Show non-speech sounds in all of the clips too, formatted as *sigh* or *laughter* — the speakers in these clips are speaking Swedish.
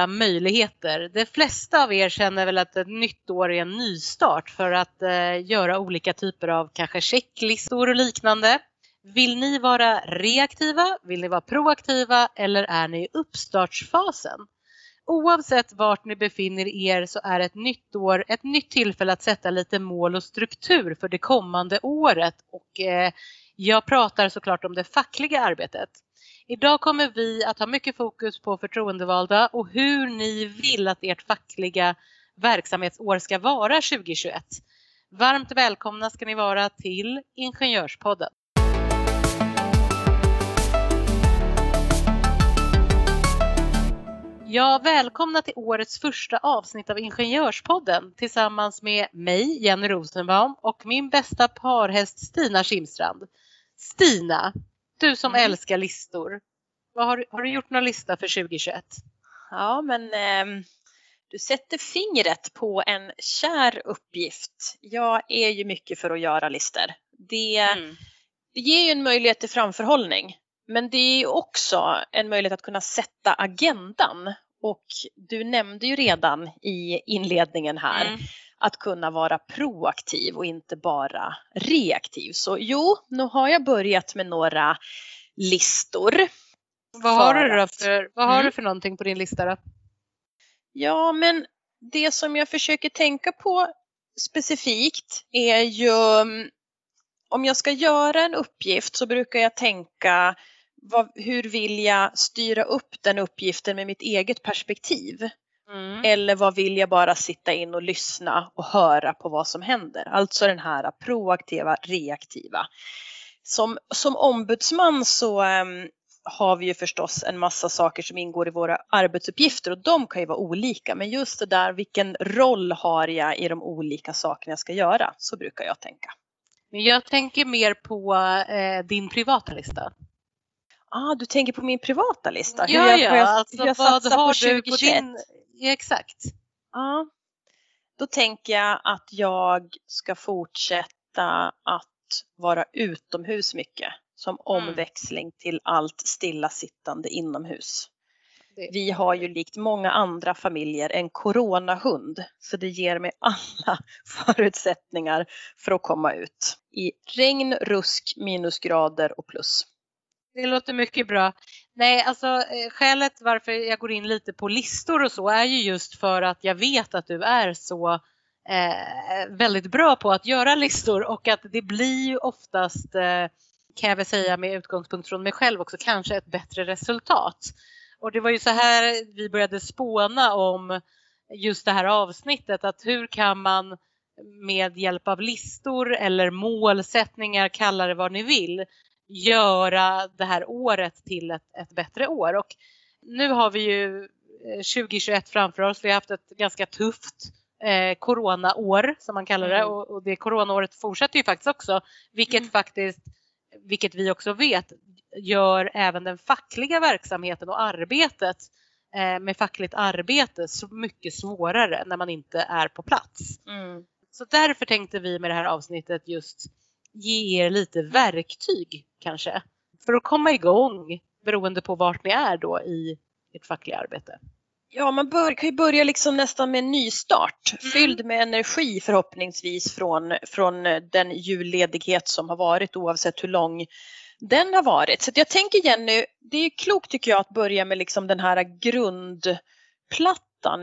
Nya möjligheter. De flesta av er känner väl att ett nytt år är en nystart för att eh, göra olika typer av kanske checklistor och liknande. Vill ni vara reaktiva? Vill ni vara proaktiva? Eller är ni i uppstartsfasen? Oavsett vart ni befinner er så är ett nytt år ett nytt tillfälle att sätta lite mål och struktur för det kommande året och eh, jag pratar såklart om det fackliga arbetet. Idag kommer vi att ha mycket fokus på förtroendevalda och hur ni vill att ert fackliga verksamhetsår ska vara 2021. Varmt välkomna ska ni vara till Ingenjörspodden. Ja, välkomna till årets första avsnitt av Ingenjörspodden tillsammans med mig, Jenny Rosenbaum och min bästa parhäst Stina Kimstrand. Stina, du som Mm. älskar listor. Har, har du gjort någon lista för 2021? Ja, men ehm, du sätter fingret på en kär uppgift. Jag är ju mycket för att göra listor. Det, Mm. det ger ju en möjlighet till framförhållning. Men det är också en möjlighet att kunna sätta agendan. Och du nämnde ju redan i inledningen här Mm. att kunna vara proaktiv och inte bara reaktiv. Så jo, nu har jag börjat med några listor. Vad har du då för, vad har Mm. du för någonting på din lista då? Ja, men det som jag försöker tänka på specifikt är ju mm, om jag ska göra en uppgift så brukar jag tänka vad, hur vill jag styra upp den uppgiften med mitt eget perspektiv? Mm. Eller vad vill jag bara sitta in och lyssna och höra på vad som händer? Alltså den här proaktiva, reaktiva. Som, som ombudsman så ehm, har vi ju förstås en massa saker som ingår i våra arbetsuppgifter och de kan ju vara olika. Men just det där, vilken roll har jag i de olika sakerna jag ska göra? Så brukar jag tänka. Men jag tänker mer på eh, din privata lista. Ah, du tänker på min privata lista? Hur ja, jag, ja, jag, alltså jag vad har på du på 2021? din... Ja, exakt. Ja. Då tänker jag att jag ska fortsätta att vara utomhus mycket som Mm. omväxling till allt stillasittande inomhus. Vi har ju likt många andra familjer en coronahund så det ger mig alla *laughs* förutsättningar för att komma ut i regn, rusk, minusgrader och plus. Det låter mycket bra. Nej, alltså eh, skälet varför jag går in lite på listor och så är ju just för att jag vet att du är så eh, väldigt bra på att göra listor och att det blir ju oftast, eh, kan jag väl säga med utgångspunkt från mig själv också, kanske ett bättre resultat. Och det var ju så här vi började spåna om just det här avsnittet, att hur kan man med hjälp av listor eller målsättningar, kalla det vad ni vill, göra det här året till ett, ett bättre år. Och nu har vi ju eh, 2021 framför oss. Vi har haft ett ganska tufft eh, coronaår som man kallar det Mm. och, och det coronaåret fortsätter ju faktiskt också, vilket Mm. faktiskt, vilket vi också vet, gör även den fackliga verksamheten och arbetet eh, med fackligt arbete så mycket svårare när man inte är på plats. Mm. Så därför tänkte vi med det här avsnittet just ge er lite verktyg kanske för att komma igång beroende på vart ni är då i ert fackliga arbete. Ja, man bör, kan ju börja liksom nästan med en nystart, Mm. fylld med energi förhoppningsvis från, från den julledighet som har varit oavsett hur lång den har varit. Så jag tänker Jenny, det är klokt tycker jag att börja med liksom den här grundplattan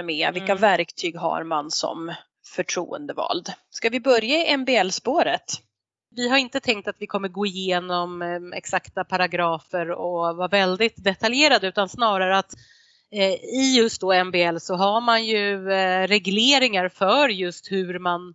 med vilka Mm. verktyg har man som förtroendevald. Ska vi börja i MBL-spåret? Vi har inte tänkt att vi kommer gå igenom eh, exakta paragrafer och vara väldigt detaljerade utan snarare att i just då MBL så har man ju eh, regleringar för just hur man,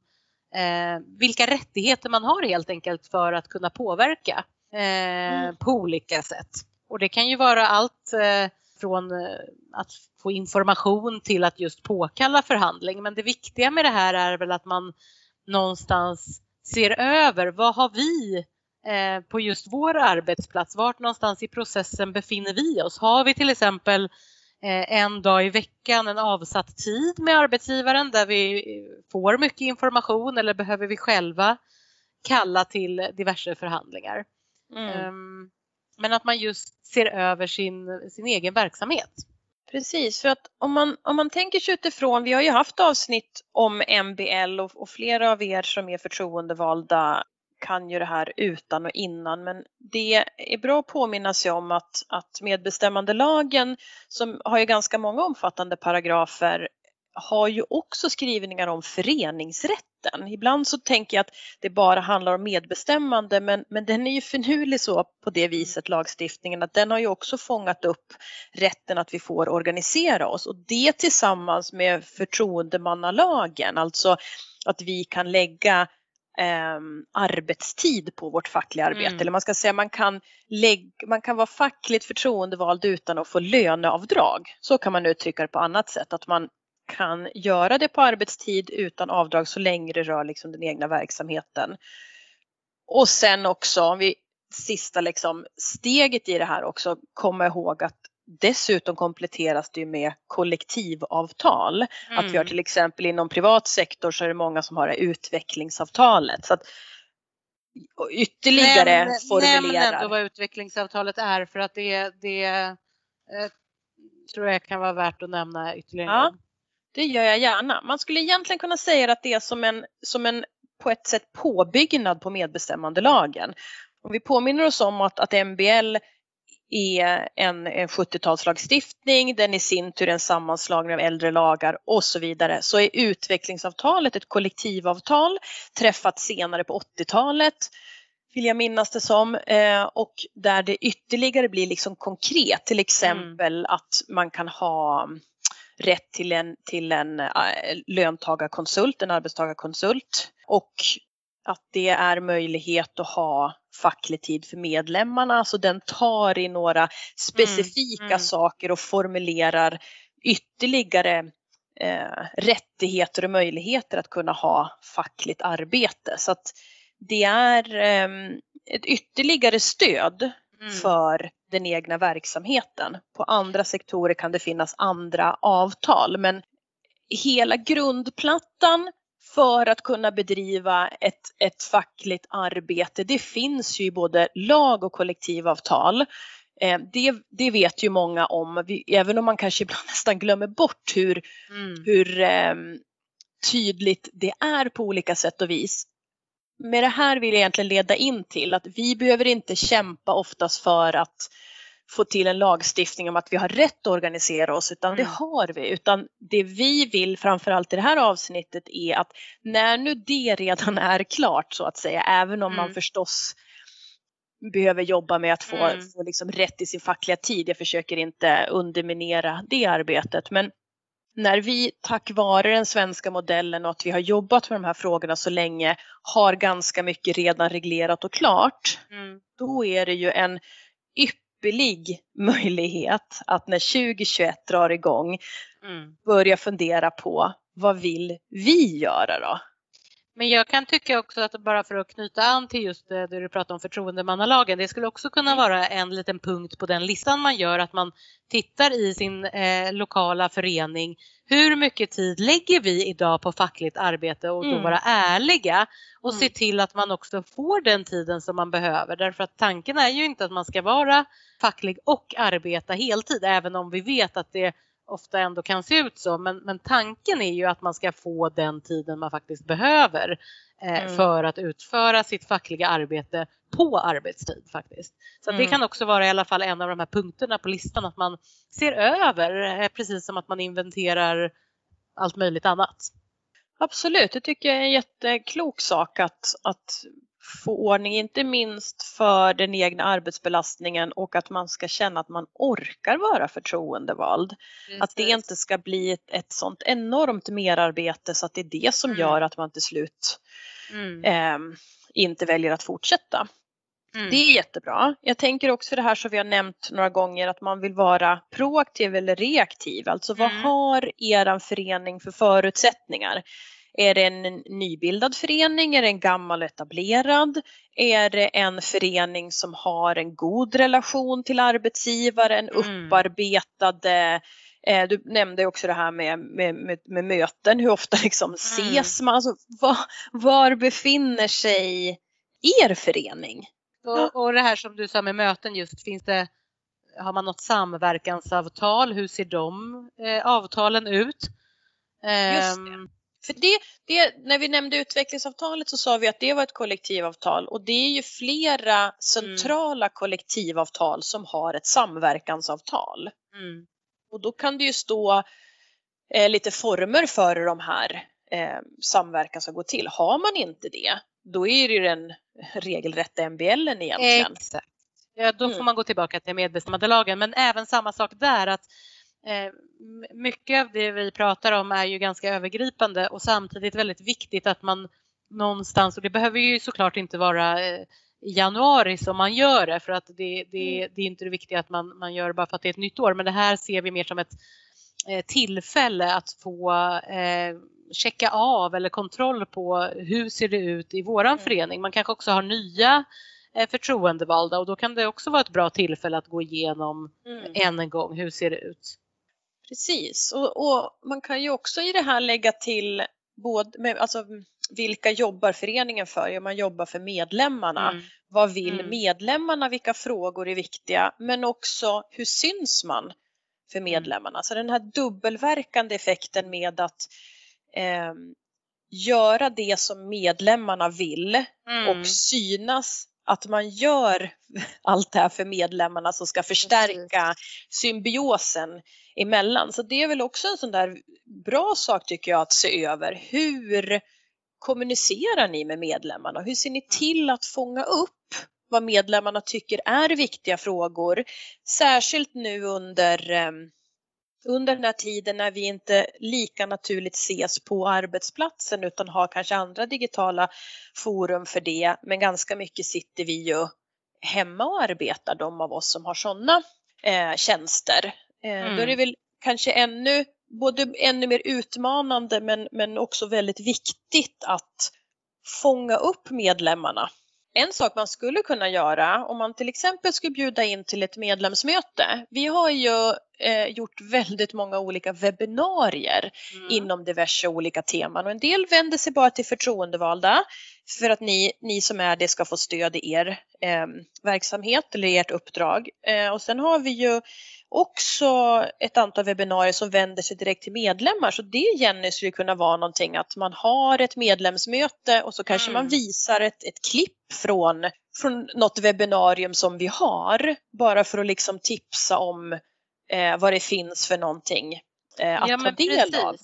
eh, vilka rättigheter man har helt enkelt för att kunna påverka eh, på olika sätt. Och det kan ju vara allt eh, från eh, att få information till att just påkalla förhandling. Men det viktiga med det här är väl att man någonstans ser över vad har vi eh, på just vår arbetsplats, vart någonstans i processen befinner vi oss? Har vi till exempel eh, en dag i veckan en avsatt tid med arbetsgivaren där vi får mycket information eller behöver vi själva kalla till diverse förhandlingar? Mm. Um, men att man just ser över sin, sin egen verksamhet. Precis, för att om man, om man tänker sig utifrån, vi har ju haft avsnitt om MBL och, och flera av er som är förtroendevalda kan ju det här utan och innan men det är bra att påminna sig om att, att medbestämmandelagen som har ju ganska många omfattande paragrafer har ju också skrivningar om föreningsrätten. Ibland så tänker jag att det bara handlar om medbestämmande men, men den är ju finurlig så på det viset lagstiftningen att den har ju också fångat upp rätten att vi får organisera oss och det tillsammans med förtroendemannalagen, alltså att vi kan lägga eh, arbetstid på vårt fackliga arbete. Mm. Eller man ska säga man kan, lägga, man kan vara fackligt förtroendevald utan att få löneavdrag. Så kan man uttrycka det på annat sätt. Att man kan göra det på arbetstid utan avdrag så länge det rör liksom den egna verksamheten. Och sen också, om vi sista liksom steget i det här också, komma ihåg att dessutom kompletteras det med kollektivavtal. Mm. Att vi har mm. till exempel inom privat sektor så är det många som har det utvecklingsavtalet. Så att ytterligare Nämn, formulerar. Nämn vad utvecklingsavtalet är för att det, det eh, tror jag kan vara värt att nämna ytterligare ja. Det gör jag gärna. Man skulle egentligen kunna säga att det är som en, som en på ett sätt påbyggnad på medbestämmandelagen. Om vi påminner oss om att, att MBL är en, en 70-talslagstiftning, den i sin tur är en sammanslagning av äldre lagar och så vidare, så är utvecklingsavtalet ett kollektivavtal träffat senare på 80-talet vill jag minnas det som. Eh, och där det ytterligare blir liksom konkret, till exempel mm. att man kan ha rätt till en, till en äh, löntagarkonsult, en arbetstagarkonsult och att det är möjlighet att ha facklig tid för medlemmarna. Alltså den tar i några specifika mm, mm. saker och formulerar ytterligare eh, rättigheter och möjligheter att kunna ha fackligt arbete. Så att det är eh, ett ytterligare stöd mm. för den egna verksamheten. På andra sektorer kan det finnas andra avtal men hela grundplattan för att kunna bedriva ett, ett fackligt arbete, det finns ju både lag och kollektivavtal. Eh, det, det vet ju många om, även om man kanske *laughs* ibland nästan glömmer bort hur, mm. hur eh, tydligt det är på olika sätt och vis med det här vill jag egentligen leda in till att vi behöver inte kämpa oftast för att få till en lagstiftning om att vi har rätt att organisera oss utan mm. det har vi. Utan det vi vill framförallt i det här avsnittet är att när nu det redan är klart så att säga, även om mm. man förstås behöver jobba med att få, mm. få liksom rätt i sin fackliga tid. Jag försöker inte underminera det arbetet men när vi tack vare den svenska modellen och att vi har jobbat med de här frågorna så länge har ganska mycket redan reglerat och klart, mm. då är det ju en ypperlig möjlighet att när 2021 drar igång mm. börja fundera på vad vill vi göra då? Men jag kan tycka också att bara för att knyta an till just det du pratar om förtroendemannalagen, det skulle också kunna vara en liten punkt på den listan man gör, att man tittar i sin eh, lokala förening. Hur mycket tid lägger vi idag på fackligt arbete och då mm. vara ärliga och mm. se till att man också får den tiden som man behöver. Därför att tanken är ju inte att man ska vara facklig och arbeta heltid, även om vi vet att det ofta ändå kan se ut så. Men, men tanken är ju att man ska få den tiden man faktiskt behöver eh, mm. för att utföra sitt fackliga arbete på arbetstid faktiskt. Så mm. det kan också vara i alla fall en av de här punkterna på listan att man ser över eh, precis som att man inventerar allt möjligt annat. Absolut, det tycker jag är en jätteklok sak att, att få ordning, inte minst för den egna arbetsbelastningen och att man ska känna att man orkar vara förtroendevald. Precis. Att det inte ska bli ett, ett sånt enormt merarbete så att det är det som mm. gör att man till slut mm. eh, inte väljer att fortsätta. Mm. Det är jättebra. Jag tänker också det här som vi har nämnt några gånger att man vill vara proaktiv eller reaktiv. Alltså vad mm. har eran förening för förutsättningar? Är det en nybildad förening? Är det en gammal etablerad? Är det en förening som har en god relation till arbetsgivaren, Mm. upparbetade eh, du nämnde också det här med, med, med, med möten, hur ofta liksom ses man? Alltså, var, var befinner sig er förening? Och, och det här som du sa med möten just, finns det, har man något samverkansavtal? Hur ser de eh, avtalen ut? Just det. Ehm, För det, det, när vi nämnde utvecklingsavtalet så sa vi att det var ett kollektivavtal och det är ju flera centrala kollektivavtal som har ett samverkansavtal. mm, Och då kan det ju stå eh, lite former för hur de här eh, samverkan ska gå till. Har man inte det, då är det ju den regelrätta MBLen egentligen. Exakt. Ja, då får Mm. man gå tillbaka till medbestämmandelagen. Men även samma sak där att mycket av det vi pratar om är ju ganska övergripande och samtidigt väldigt viktigt att man någonstans, och det behöver ju såklart inte vara eh, i januari som man gör det för att det, det, det är inte det viktiga att man, man gör det bara för att det är ett nytt år men det här ser vi mer som ett eh, tillfälle att få eh, checka av eller kontroll på hur ser det ut i våran förening. Man kanske också har nya eh, förtroendevalda och då kan det också vara ett bra tillfälle att gå igenom Mm. en gång hur ser det ut. Precis, och, och man kan ju också i det här lägga till både, med, alltså, vilka jobbar föreningen för? Ja, man jobbar för medlemmarna. Mm. Vad vill Mm. medlemmarna? Vilka frågor är viktiga? Men också hur syns man för Mm. medlemmarna? Så den här dubbelverkande effekten med att eh, göra det som medlemmarna vill Mm. och synas att man gör *laughs* allt det här för medlemmarna som ska förstärka symbiosen emellan. Så det är väl också en sån där bra sak tycker jag att se över. Hur kommunicerar ni med medlemmarna? Hur ser ni till att fånga upp vad medlemmarna tycker är viktiga frågor? Särskilt nu under eh, under den här tiden när vi inte lika naturligt ses på arbetsplatsen utan har kanske andra digitala forum för det. Men ganska mycket sitter vi ju hemma och arbetar, de av oss som har sådana eh, tjänster. Eh, Mm. Då är det väl kanske ännu, både ännu mer utmanande men, men också väldigt viktigt att fånga upp medlemmarna. En sak man skulle kunna göra om man till exempel skulle bjuda in till ett medlemsmöte. Vi har ju eh, gjort väldigt många olika webbinarier Mm. inom diverse olika teman och en del vänder sig bara till förtroendevalda för att ni, ni som är det ska få stöd i er eh, verksamhet eller ert uppdrag. Eh, och sen har vi ju också ett antal webbinarier som vänder sig direkt till medlemmar så det Jenny skulle kunna vara någonting att man har ett medlemsmöte och så kanske Mm. man visar ett, ett klipp från, från något webbinarium som vi har bara för att liksom tipsa om eh, vad det finns för någonting eh, att ja, ta del av.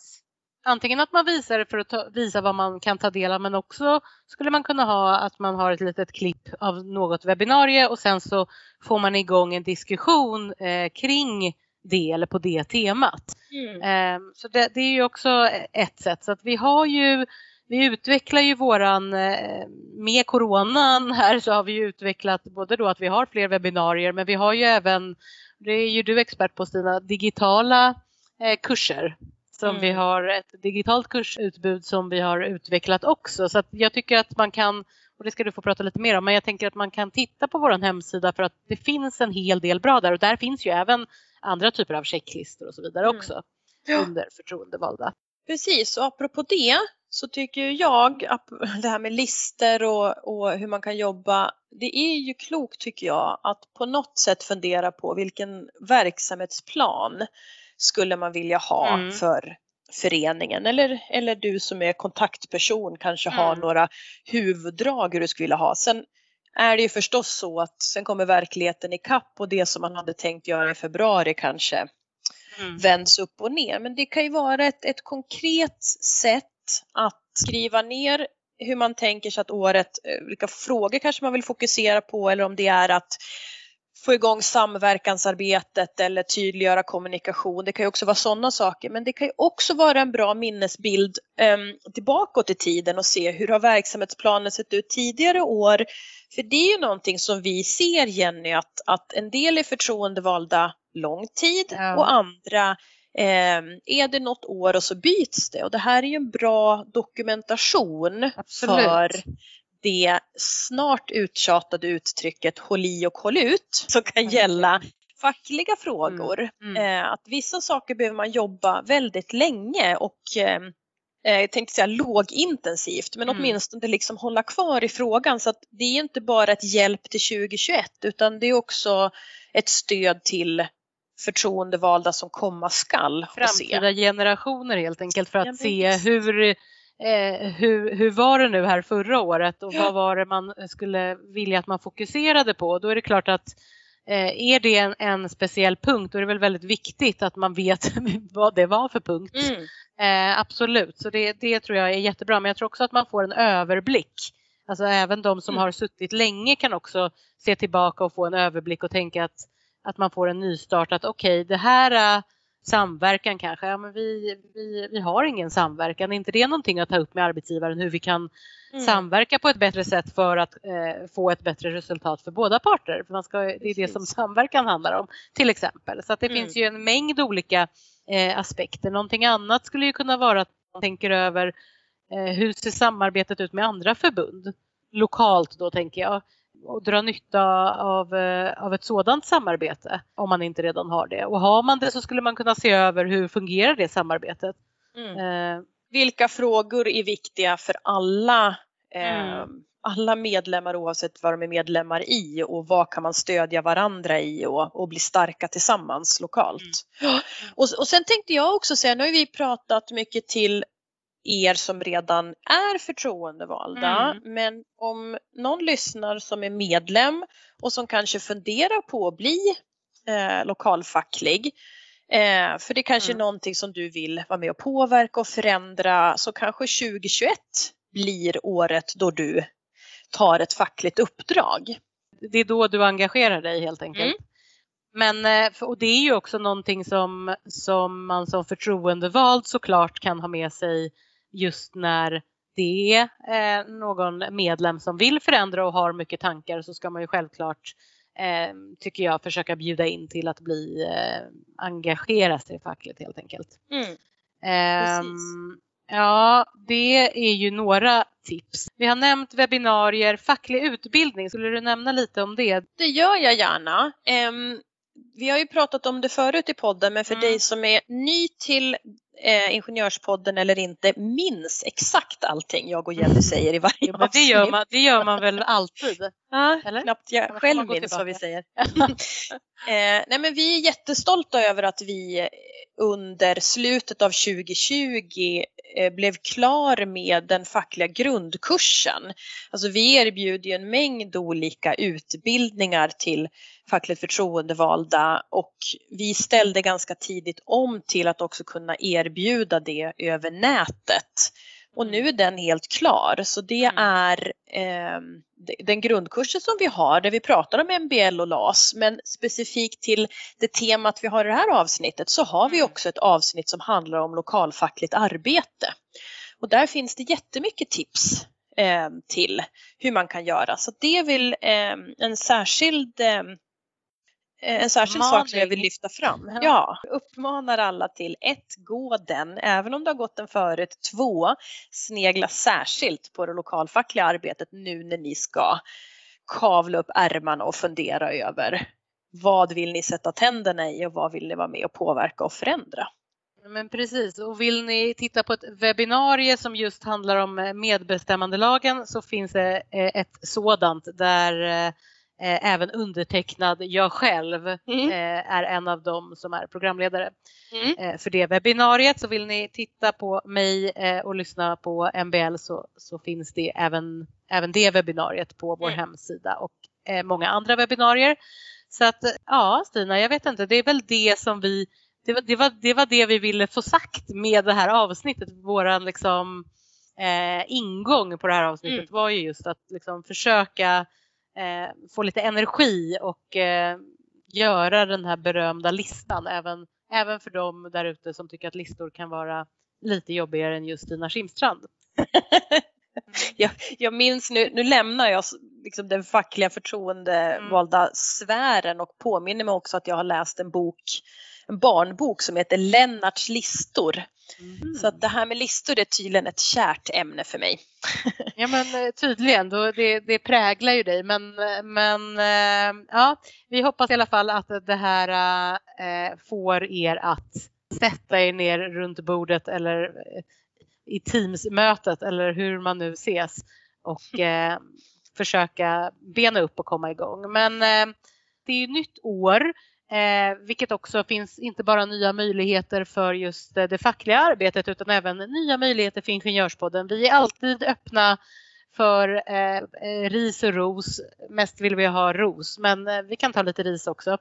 Antingen att man visar det för att ta, visa vad man kan ta del av men också skulle man kunna ha att man har ett litet klipp av något webbinarie och sen så får man igång en diskussion eh, kring det eller på det temat. Mm. Eh, så det, det är ju också ett sätt. Så att vi har ju vi utvecklar ju våran, eh, med coronan här så har vi ju utvecklat både då att vi har fler webbinarier men vi har ju även, det är ju du expert på Stina, digitala eh, kurser. Som Mm. vi har ett digitalt kursutbud som vi har utvecklat också. Så jag tycker att man kan, och det ska du få prata lite mer om, men jag tänker att man kan titta på vår hemsida för att det finns en hel del bra där och där finns ju även andra typer av checklistor och så vidare Mm. också Ja. under förtroendevalda. Precis, och apropå det så tycker jag, *laughs* det här med lister och, och hur man kan jobba, det är ju klokt tycker jag att på något sätt fundera på vilken verksamhetsplan skulle man vilja ha Mm. för föreningen eller, eller du som är kontaktperson kanske har Mm. några huvuddrag hur du skulle vilja ha. Sen är det ju förstås så att sen kommer verkligheten ikapp och det som man hade tänkt göra i februari kanske Mm. vänds upp och ner. Men det kan ju vara ett, ett konkret sätt att skriva ner hur man tänker sig att året, eh, vilka frågor kanske man vill fokusera på eller om det är att få igång samverkansarbetet eller tydliggöra kommunikation. Det kan ju också vara sådana saker men det kan ju också vara en bra minnesbild um, tillbaka i tiden och se hur har verksamhetsplanen sett ut tidigare år. För det är ju någonting som vi ser Jenny att, att en del är förtroendevalda lång tid Ja. och andra Eh, är det något år och så byts det och det här är ju en bra dokumentation Absolut. för det snart uttjatade uttrycket håll i och håll ut *laughs* som kan gälla fackliga frågor. Mm. Eh, att vissa saker behöver man jobba väldigt länge och eh, eh, jag tänkte säga lågintensivt men Mm. åtminstone liksom hålla kvar i frågan så att det är inte bara ett hjälp till 2021 utan det är också ett stöd till förtroendevalda som komma skall. Framtida generationer helt enkelt för att Ja, se hur, eh, hur, hur var det nu här förra året och vad var det man skulle vilja att man fokuserade på. Då är det klart att eh, är det en, en speciell punkt då är det väl väldigt viktigt att man vet *laughs* vad det var för punkt. Mm. Eh, absolut, så det, det tror jag är jättebra. Men jag tror också att man får en överblick. Alltså även de som Mm. har suttit länge kan också se tillbaka och få en överblick och tänka att, att man får en nystart. Att okej, det här äh, samverkan kanske, ja, men vi, vi, vi har ingen samverkan. Är inte det någonting att ta upp med arbetsgivaren hur vi kan Mm. samverka på ett bättre sätt för att eh, få ett bättre resultat för båda parter? För man ska, det är det som samverkan handlar om till exempel. Så att det Mm. finns ju en mängd olika eh, aspekter. Någonting annat skulle ju kunna vara att man tänker över eh, hur ser samarbetet ut med andra förbund? Lokalt då tänker jag. Och dra nytta av, eh, av ett sådant samarbete om man inte redan har det. Och har man det så skulle man kunna se över hur fungerar det samarbetet. Mm. Eh, Vilka frågor är viktiga för alla, eh, Mm. alla medlemmar oavsett vad de är medlemmar i och vad kan man stödja varandra i och, och bli starka tillsammans lokalt. Mm. Och, och sen tänkte jag också säga, nu har vi pratat mycket till er som redan är förtroendevalda, Mm. men om någon lyssnar som är medlem och som kanske funderar på att bli eh, lokalfacklig, eh, för det kanske Mm. är någonting som du vill vara med och påverka och förändra, så kanske 2021 blir året då du tar ett fackligt uppdrag. det är då du engagerar dig helt enkelt. Mm. Men, eh, och det är ju också någonting som, som man som förtroendevald såklart kan ha med sig just när det är eh, någon medlem som vill förändra och har mycket tankar så ska man ju självklart, eh, tycker jag, försöka bjuda in till att bli eh, engagera sig fackligt helt enkelt. Mm. Ehm, ja, det är ju några tips. Vi har nämnt webbinarier, facklig utbildning. Skulle du nämna lite om det? Det gör jag gärna. Ehm, vi har ju pratat om det förut i podden men för Mm. dig som är ny till eh, Ingenjörspodden eller inte minns exakt allting jag och Jenny säger i varje Jo, men det, gör man, det gör man väl alltid? Ja, eller? knappt jag själv minns vad vi säger. *laughs* eh, nej men vi är jättestolta över att vi under slutet av 2020 eh, blev klar med den fackliga grundkursen. Alltså vi erbjuder ju en mängd olika utbildningar till fackligt förtroendevalda och vi ställde ganska tidigt om till att också kunna erbjuda det över nätet. Och nu är den helt klar så det Mm. är eh, den grundkursen som vi har där vi pratar om MBL och LAS men specifikt till det temat vi har i det här avsnittet så har vi Mm. också ett avsnitt som handlar om lokalfackligt arbete. Och där finns det jättemycket tips eh, till hur man kan göra. Så det väl eh, en särskild eh, en särskild sak som jag vill lyfta fram. Ja. Ja, uppmanar alla till ett, gå den, även om du har gått den förut. Två, snegla särskilt på det lokalfackliga arbetet nu när ni ska kavla upp ärmarna och fundera över vad vill ni sätta tänderna i och vad vill ni vara med och påverka och förändra? Men precis, och vill ni titta på ett webbinarie som just handlar om eh, medbestämmandelagen så finns det eh, ett sådant där eh, eh, även undertecknad jag själv Mm. eh, är en av dem som är programledare Mm. eh, för det webbinariet. Så vill ni titta på mig eh, och lyssna på MBL så, så finns det även, även det webbinariet på vår Mm. hemsida och eh, många andra webbinarier. Så att eh, ja Stina, jag vet inte, det är väl det som vi det var, det, var, det var det vi ville få sagt med det här avsnittet. Våran liksom, eh, ingång på det här avsnittet Mm. var ju just att liksom försöka eh, få lite energi och eh, göra den här berömda listan även, även för dem där ute som tycker att listor kan vara lite jobbigare än just Stina Schimstrand. *laughs* jag, jag minns nu, nu lämnar jag liksom den fackliga förtroendevalda mm. sfären och påminner mig också att jag har läst en bok, en barnbok som heter Lennarts listor. Mm. Så att det här med listor är tydligen ett kärt ämne för mig. *laughs* ja men eh, tydligen, då det, det präglar ju dig. Men, men eh, ja, vi hoppas i alla fall att det här får er att sätta er ner runt bordet eller i Teams-mötet eller hur man nu ses och *laughs* eh, försöka bena upp och komma igång. Men eh, det är nytt år eh, vilket också finns inte bara nya möjligheter för just eh, det fackliga arbetet utan även nya möjligheter för Ingenjörspodden. Vi är alltid öppna för eh, eh ris och ros. Mest vill vi ha ros men eh, vi kan ta lite ris också.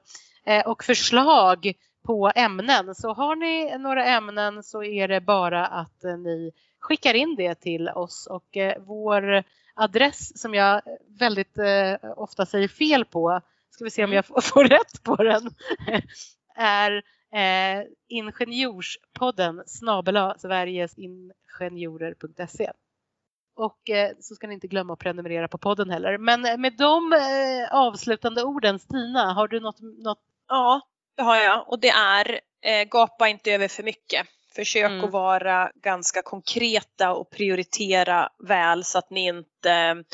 och förslag på ämnen. Så har ni några ämnen så är det bara att ni skickar in det till oss och eh, vår adress som jag väldigt eh, ofta säger fel på, ska vi se om mm. jag får rätt på den, *laughs* är eh, ingenjorspodden snabela sverigesingenjorer.se. Och eh, så ska ni inte glömma att prenumerera på podden heller. Men med de eh, avslutande orden, Stina, har du något, något? Ja, det har jag och det är eh, gapa inte över för mycket. Försök mm. att vara ganska konkreta och prioritera väl så att ni inte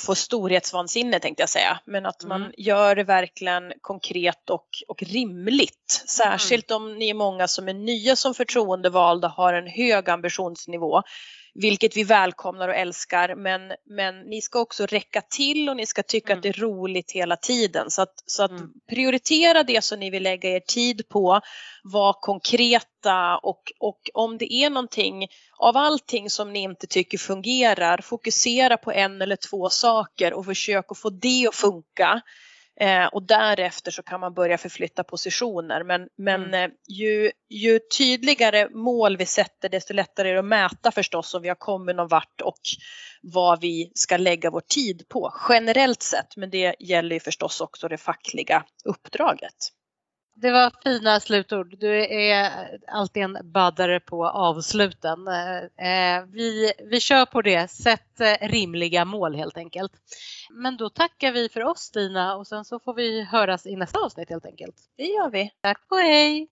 får storhetsvansinne tänkte jag säga. Men att mm. man gör det verkligen konkret och, och rimligt. Särskilt mm. om ni är många som är nya som förtroendevalda har en hög ambitionsnivå vilket vi välkomnar och älskar. Men, men ni ska också räcka till och ni ska tycka mm. att det är roligt hela tiden. Så att, så att mm. prioritera det som ni vill lägga er tid på, var konkreta och, och om det är någonting av allting som ni inte tycker fungerar, fokusera på en eller två saker och försök att få det att funka. Eh, och därefter så kan man börja förflytta positioner. Men, men mm. eh, ju, ju, tydligare mål vi sätter desto lättare är det att mäta förstås om vi har kommit någon vart och vad vi ska lägga vår tid på generellt sett. Men det gäller ju förstås också det fackliga uppdraget. Det var fina slutord. Du är alltid en baddare på avsluten. Eh, vi, vi kör på det. Sätt eh, rimliga mål helt enkelt. Men då tackar vi för oss Stina och sen så får vi höras i nästa avsnitt helt enkelt. Det gör vi. Tack och hej!